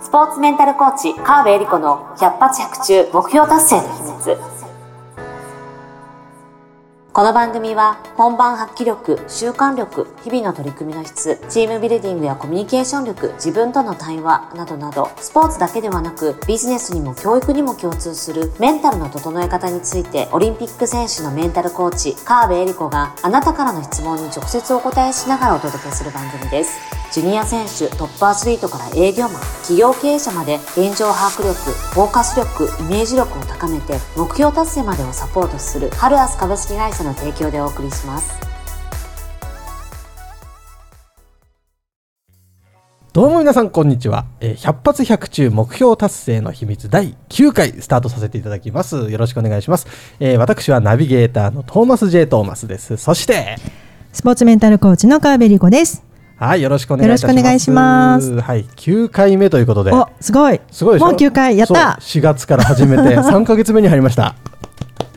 スポーツメンタルコーチ、川辺恵里子の百発百中目標達成の秘密。この番組は本番発揮力、習慣力、日々の取り組みの質、チームビルディングやコミュニケーション力、自分との対話などなど、スポーツだけではなくビジネスにも教育にも共通するメンタルの整え方について、オリンピック選手のメンタルコーチ、川辺恵里子があなたからの質問に直接お答えしながらお届けする番組です。ジュニア選手、トップアスリートから営業マン、企業経営者まで現状把握力、フォーカス力、イメージ力を高めて目標達成までをサポートするハルアス株式会社の提供でお送りします。どうも皆さんこんにちは、えー、百発百中目標達成の秘密第9回スタートさせていただきます。よろしくお願いします、えー、私はナビゲーターのトーマス J トーマスです。そしてスポーツメンタルコーチの川辺理子ですはい、よろしくお願いします。よろしくお願いします。はい、9回目ということで。お、すごい。すごいもう9回、やった。4月から始めて 3か月目に入りました。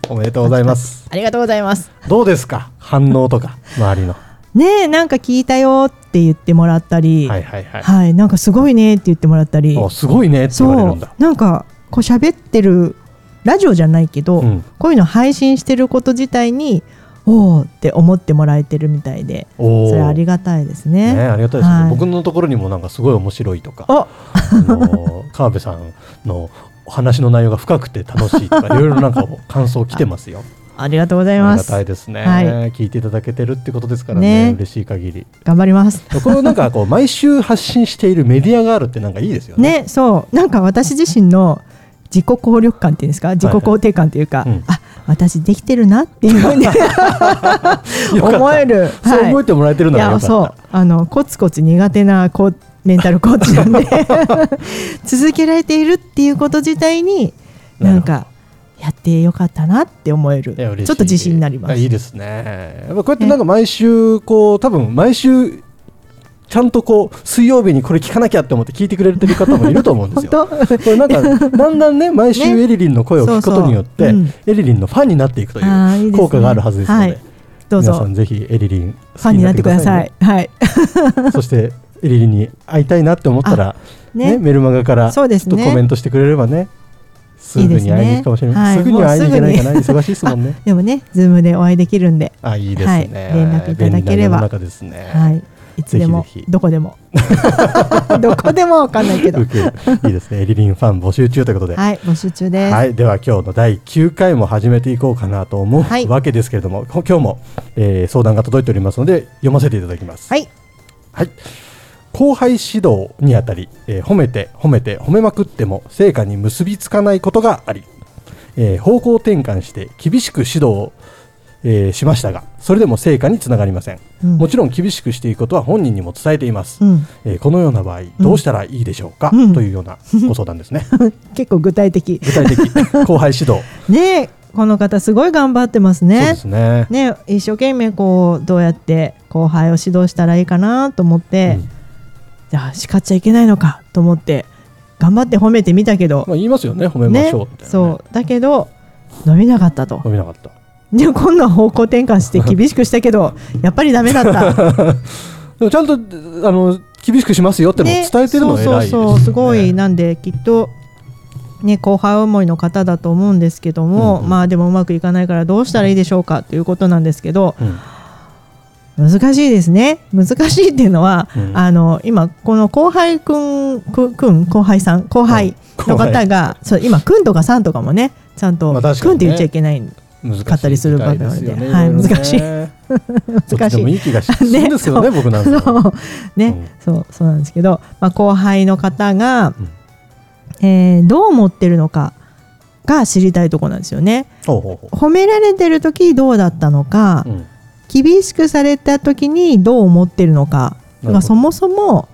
おめでとうございます。ありがとうございます。どうですか、反応とか、周りの。ねなんか聞いたよって言ってもらったり、はいはいはい。はい、なんかすごいねって言ってもらったり。すごいねって言われるんだ。なんか、こう喋ってる。ラジオじゃないけど、うん、こういうの配信してること自体に。おおって思ってもらえてるみたいでそれありがたいですね。ねありがたいですね、はい、僕のところにもなんかすごい面白いとか あの川辺さんのお話の内容が深くて楽しいとかいろいろなんか感想来てますよ。ありがとうございます。ありがたいですね、はい、聞いていただけてるってことですからね、ね嬉しい限り。頑張ります。これなんかこう毎週発信しているメディアがあるってなんかいいですよね。ね、そうなんか私自身の自己効力感っていうんですか、自己肯定感っていうか、はいはいうん、あ私できてるなっていうふうに 思える、そう思えてもらえてるのがそう。あのコツコツ苦手なこメンタルコーチなんで。続けられているっていうこと自体になんかやってよかったなって思える。ちょっと自信になります。いいですね。やっぱこうやってなんか毎週こう多分毎週ちゃんとこう水曜日にこれ聞かなきゃって思って聞いてくれてる方もいると思うんですよ。これなんかだんだんね毎週エリリンの声を聞くことによって、エリリンのファンになっていくという効果があるはずですので、どうぞ皆さんぜひエリリンファンになってください。はい。そしてエリリンに会いたいなって思ったらねメルマガからちょっとコメントしてくれればね。すぐに会いに行くかもしれない。すぐには会いに行けないかな、忙しいですもんね。でもね、ズームでお会いできるんで。あ、いいですね。連絡いただければ。はい。いつでもどこでも。どこでもわかんないけど。いいですね。エリリンファン募集中ということで。はい募集中です。はいでは今日の第9回も始めていこうかなと思う、はい、わけですけれども今日も、えー、相談が届いておりますので読ませていただきます。はい。はい。後輩指導にあたり、えー、褒めて褒めて褒めまくっても成果に結びつかないことがあり、えー、方向転換して厳しく指導をえー、しましたがそれでも成果につながりません、うん、もちろん厳しくしていくことは本人にも伝えています、うん、えー、このような場合どうしたらいいでしょうか、うん、というようなご相談ですね。結構具体的。具体的。後輩指導。ねこの方すごい頑張ってますね。そうですね。ね一生懸命こうどうやって後輩を指導したらいいかなと思って、じゃあ叱っちゃいけないのかと思って頑張って褒めてみたけど、まあ言いますよね。褒めましょう、ね、そう。だけど伸びなかったと。伸びなかった。で今度は方向転換して厳しくしたけど やっぱりダメだった。ちゃんとあの厳しくしますよってのを伝えてるのが偉いです、ね、そうそうすごい。なんできっとね後輩思いの方だと思うんですけども、うんうん、まあでもうまくいかないからどうしたらいいでしょうかということなんですけど、うん、難しいですね。難しいっていうのは、うん、あの今この後輩くんくくん後輩さん後輩の方が、そう今くんとかさんとかもねちゃんと、まあね、くんって言っちゃいけないかったりする場面で、ね、はい、難しい。難しい。いい気がするんですよね、ね僕なんそう。ね、う。ん、そう。そうなんですけど、まあ後輩の方が、うん、えー、どう思ってるのかが知りたいところなんですよね。ほうほうほう。褒められてる時どうだったのか、うん、厳しくされた時にどう思ってるのか、まあそもそも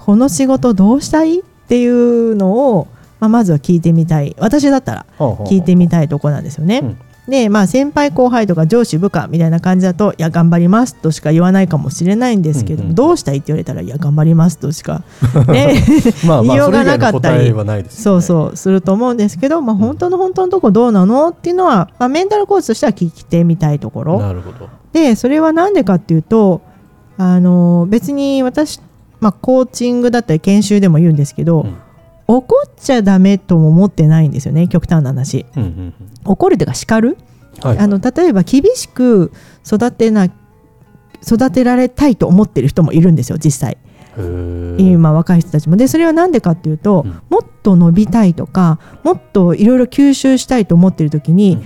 この仕事どうしたいっていうのを。まあ、まずは聞いてみたい。私だったら聞いてみたいところなんですよね。うんでまあ先輩後輩とか上司部下みたいな感じだといや頑張りますとしか言わないかもしれないんですけど、うんうん、どうしたいって言われたらいや頑張りますとしか、ね、まあ言いようがなかったり、ね、そうそうすると思うんですけど、まあ、本当の本当のとこどうなの？っていうのは、まあ、メンタルコーチとしては聞いてみたいところ。なるほど。でそれは何でかっていうとあの別に私、まあ、コーチングだったり研修でも言うんですけど、うん怒っちゃダメとも思ってないんですよね極端な話、うんうんうん。怒るというか叱る、はい。あの例えば厳しく育てな育てられたいと思ってる人もいるんですよ実際。今若い人たちも。でそれは何でかっていうと、うん。もっと伸びたいとかもっといろいろ吸収したいと思ってる時に、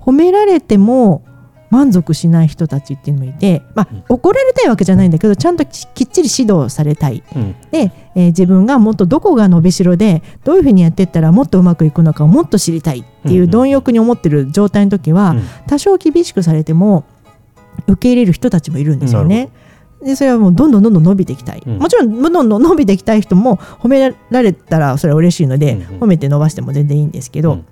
褒められても満足しない人たちっていうのもいて、まあうん。怒られたいわけじゃないんだけどちゃんとききっちり指導されたい。うん。で、えー自分がもっとどこが伸びしろでどういうふうにやっていったらもっとうまくいくのかをもっと知りたいっていう貪欲に思ってる状態の時は、うん。多少厳しくされても受け入れる人たちもいるんですよなね。でそれはもうどんどんどんどん伸びていきたい、うん。もちろんどんどん伸びていきたい人も褒められたらそれは嬉しいので、うんうん。褒めて伸ばしても全然いいんですけど、うん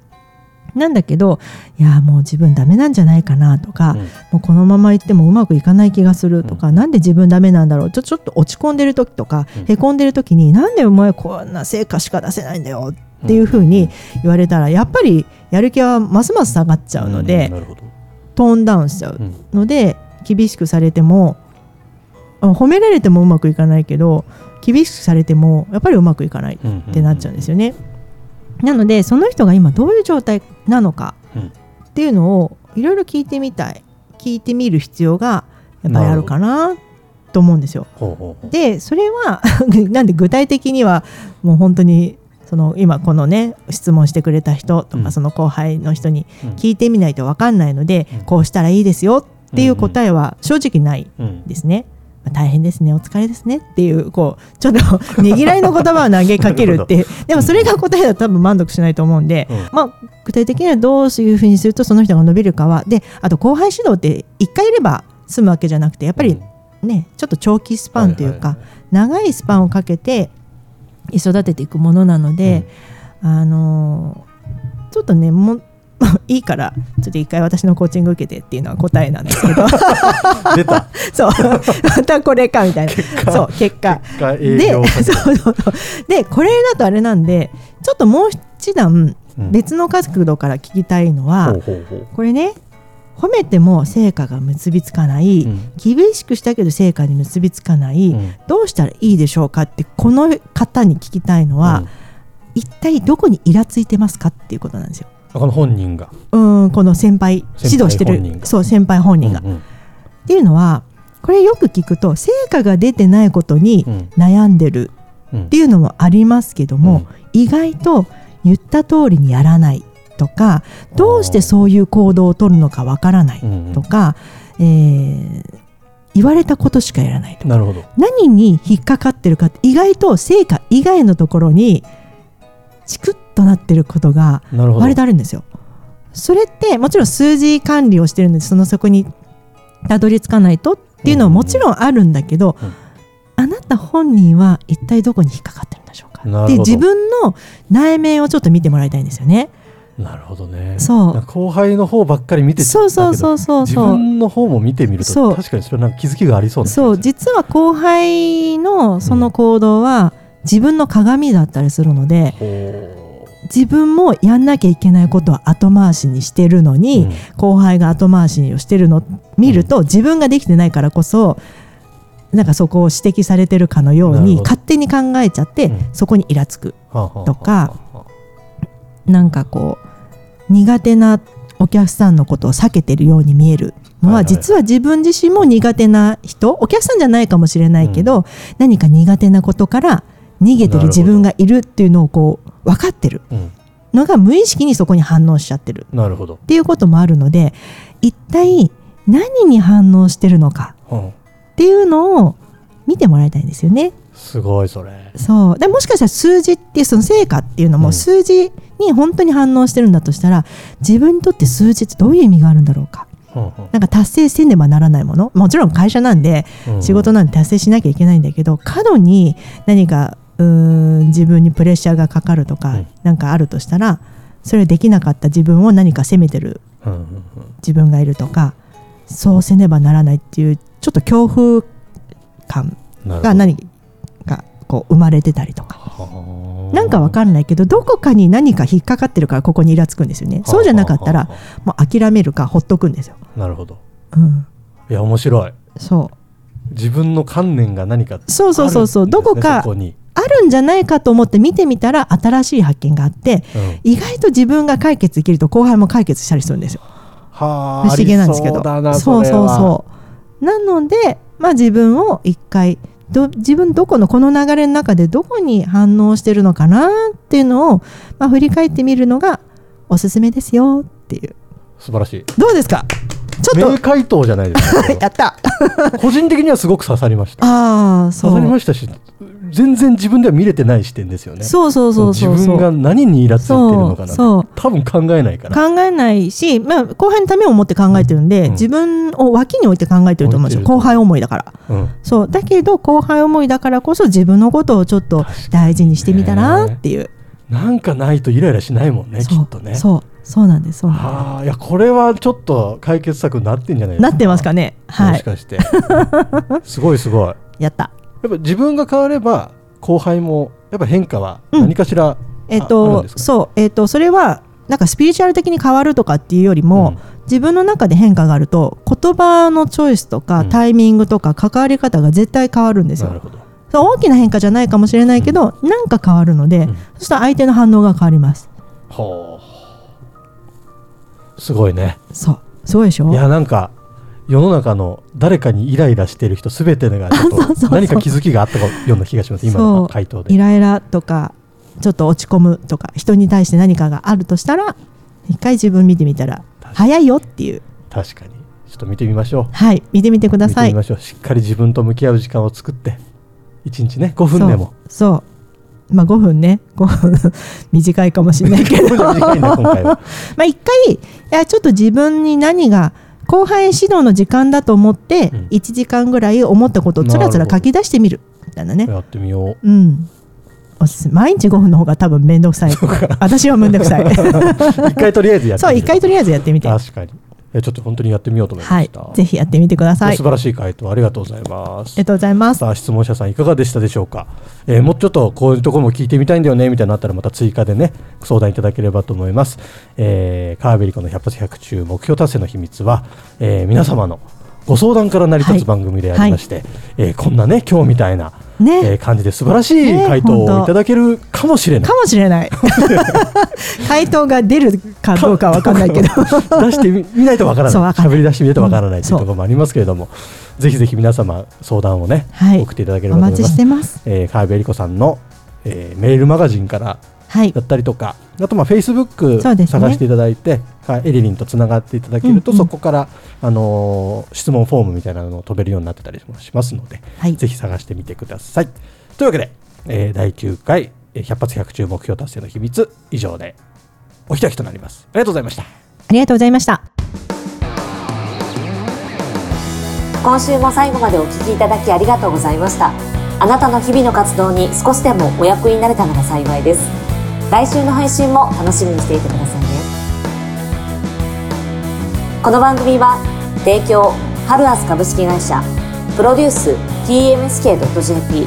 なんだけどいやもう自分ダメなんじゃないかなとか、うん。もうこのまま行ってもうまくいかない気がするとか、なんで自分ダメなんだろう？ちょちょっと落ち込んでる時とか、うん。へこんでる時になんでお前こんな成果しか出せないんだよ？っていうふうに言われたらやっぱりやる気はますます下がっちゃうので、トーンダウンしちゃう。うん。ので厳しくされてもあ褒められてもうまくいかないけど厳しくされてもやっぱりうまくいかないうんってなっちゃうんですよね。なのでその人が今どういう状態なのかうん。っていうのをいろいろ聞いてみたい。聞いてみる必要がやっぱりあるかなと思うんですよ。でそれは なんで具体的にはもう本当にその今このね質問してくれた人とか、うん。その後輩の人にうん。聞いてみないと分かんないので、うん。こうしたらいいですよっていう答えは正直ないうん。ですね。まあ大変ですねお疲れですねっていうこうちょっとねぎらいの言葉を投げかけるっていう。でもそれが答えだと多分満足しないと思うんで、うん。まあ、具体的にはどういうふうにするとその人が伸びるかはであと後輩指導って1回いれば済むわけじゃなくてやっぱりねちょっと長期スパンというか、はいはい長い。スパンをかけて育てていくものなので、あのーちょっとねもういいからちょっと一回私のコーチング受けてっていうのは答えなんですけど。出た。そう。またこれかみたいな。そう結果。で業 そうそうそう。でこれだとあれなんでちょっともう一段うん。別の角度から聞きたいのは、ほうほうほう。これね褒めても成果が結びつかない、うん。厳しくしたけど成果に結びつかない、うん。どうしたらいいでしょうかってこの方に聞きたいのは、一体どこにイラついてますかっていうことなんですよ。うんこの本人が。うんこの先輩指導してる。そう先輩本人が。うんうん。っていうのはこれよく聞くと成果が出てないことにうん。悩んでるうん。っていうのもありますけども、意外と言った通りにやらないとかどうしてそういう行動を取るのかわからないうんうん。とか、えー言われたことしかやらないとか。何に引っかかってるかって意外と成果以外のところにチクッとなってることが割とあるんですよ。それってもちろん数字管理をしてるのでそのそこにたどり着かないとっていうのはもちろんあるんだけど、うん。あなた本人は一体どこに引っかかってるんでしょうか。で自分の内面をちょっと見てもらいたいんですよね。なるほどね。そう。後輩の方ばっかり見てそうそうそうそう自そう。分の方も見てみるそう。と確かにそれなんか気づきがありそうなそう。実は後輩のその行動は自分の鏡だったりするので、ほ自分もやんなきゃいけないことは後回しにしてるのうに、うん。後輩が後回しをしてるのを見ると、自分ができてないからこそなんかそこを指摘されてるかのように勝手に考えちゃって、うん。そこにイラつくとかなんかこう苦手なお客さんのことを避けてるように見えるのは,、実は自分自身も苦手な人お客さんじゃないかもしれないけど、何か苦手なことから逃げてる自分がいるっていうのをこう分かってる。のが無意識にそこに反応しちゃってる。なるほど。っていうこともあるので一体何に反応してるのかうん。っていうのを見てもらいたいんですよね。すごいそれ。そう。でもしかしたら数字っていうその成果っていうのもうん。数字に本当に反応してるんだとしたら自分にとって数字ってどういう意味があるんだろうか。なんか達成せねばならないもの。もちろん会社なんでうん仕事なんで達成しなきゃいけないんだけど過度に何かうーん自分にプレッシャーがかかるとかうん。なんかあるとしたらそれできなかった自分を何か責めてる自分がいるとかそうせねばならないっていうちょっと恐怖感が何かこう生まれてたりとか。はあ。なんかわかんないけどどこかに何か引っかかってるからここにイラつくんですよねそうじゃなかったらもう諦めるかほっとくんですよ、あなるほど。うん、いや面白い。そ自分の観念が何かうそうそうそうそう。どこかそこにあるんじゃないかと思って見てみたら新しい発見があって、うん、意外と自分が解決できると後輩も解決したりするんですよ。は不思議なんですけど。そうそうそうなので、まあ、自分を一回ど自分どこのこの流れの中でどこに反応してるのかなっていうのを、まあ、振り返ってみるのがおすすめですよっていう。素晴らしい。どうですか？ちょっと。名回答じゃないですか やった。個人的にはすごく刺さりました。ああ刺さりましたし全然自分では見れてない視点ですよね。そうそうそうそう。自分が何にイラついてるのかなそう。多分考えないから。考えないし、まあ、後輩のためを思って考えてるんで、うん、自分を脇に置いて考えてると思うんですよ。後輩思いだから、うん、そう。だけど後輩思いだからこそ自分のことをちょっと大事にしてみたらっていう。なんかないとイライラしないもんねきっとね。そう。そうなんですそうなんです。いやこれはちょっと解決策になってんじゃないなってますかね。はい。もしかして。すごいすごい。やったやっぱ自分が変われば後輩もやっぱ変化は何かしら、うん、えっ、ー、とそう。えっ、ー、とそれはなんかスピリチュアル的に変わるとかっていうよりも、うん、自分の中で変化があると言葉のチョイスとか、タイミングとか関わり方が絶対変わるんですよ。なるほど。大きな変化じゃないかもしれないけど、うん、なんか変わるので、うん、そしたら相手の反応が変わります。はあ、すごいね。そう。すごいでしょ？いやなんか世の中の誰かにイライラしてる人すべてがちょっと何か気づきがあったような気がします。今の回答で。イライラとかちょっと落ち込むとか人に対して何かがあるとしたら一回自分見てみたら早いよっていう。確かに。ちょっと見てみましょう。はい見てみてください。見てみましょう。しっかり自分と向き合う時間を作って1日ね5分でも。そうまあ5分ね。5分 短いかもしれないけど。まあ一回いやちょっと自分に何が後輩指導の時間だと思って1時間ぐらい思ったことをつらつら書き出してみる。みたいなね。やってみよう。うん。おすすめ。毎日5分の方が多分面倒くさい。私は面倒くさい。一回とりあえずやってみそう一回とりあえずやってみて。確かにえちょっと本当にやってみようと思いました、はい、ぜひやってみてください。素晴らしい回答ありがとうございます。ありがとうございます。さあ質問者さんいかがでしたでしょうか、えー、もうちょっとこういうところも聞いてみたいんだよねみたいなのあったらまた追加でね相談いただければと思います、えー、カーベリコの百発百中目標達成の秘密は、えー、皆様のご相談から成り立つ番組でありまして、はい、えー、こんなね今日みたいなね。えー、感じで素晴らしい回答をいただけるかもしれない、かもしれない。回答が出るかどうかわかんないけど。出してみないとわからない。喋り出してみないとわからないというところもありますけれども、ぜひぜひ皆様相談をね、はい、送っていただければと思います。お待ちしてます。えー、川辺理子さんの、えー、メールマガジンからはい、だったりとか、あとまあフェイスブック探していただいて、ね、エリリンとつながっていただけると、うんうん、そこから、あのー、質問フォームみたいなのを飛べるようになってたりもしますので、はい、ぜひ探してみてください。というわけで、えー、第9回百発百中目標達成の秘密以上でお開きとなります。ありがとうございました。ありがとうございました。今週も最後までお聞きいただきありがとうございました。あなたの日々の活動に少しでもお役になれたのが幸いです。来週の配信も楽しみにしていてくださいねこの番組は提供ハルアス株式会社プロデュース TMSK.jp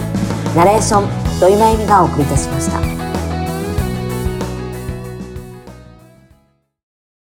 ナレーション土井真由美がお送りいたしました。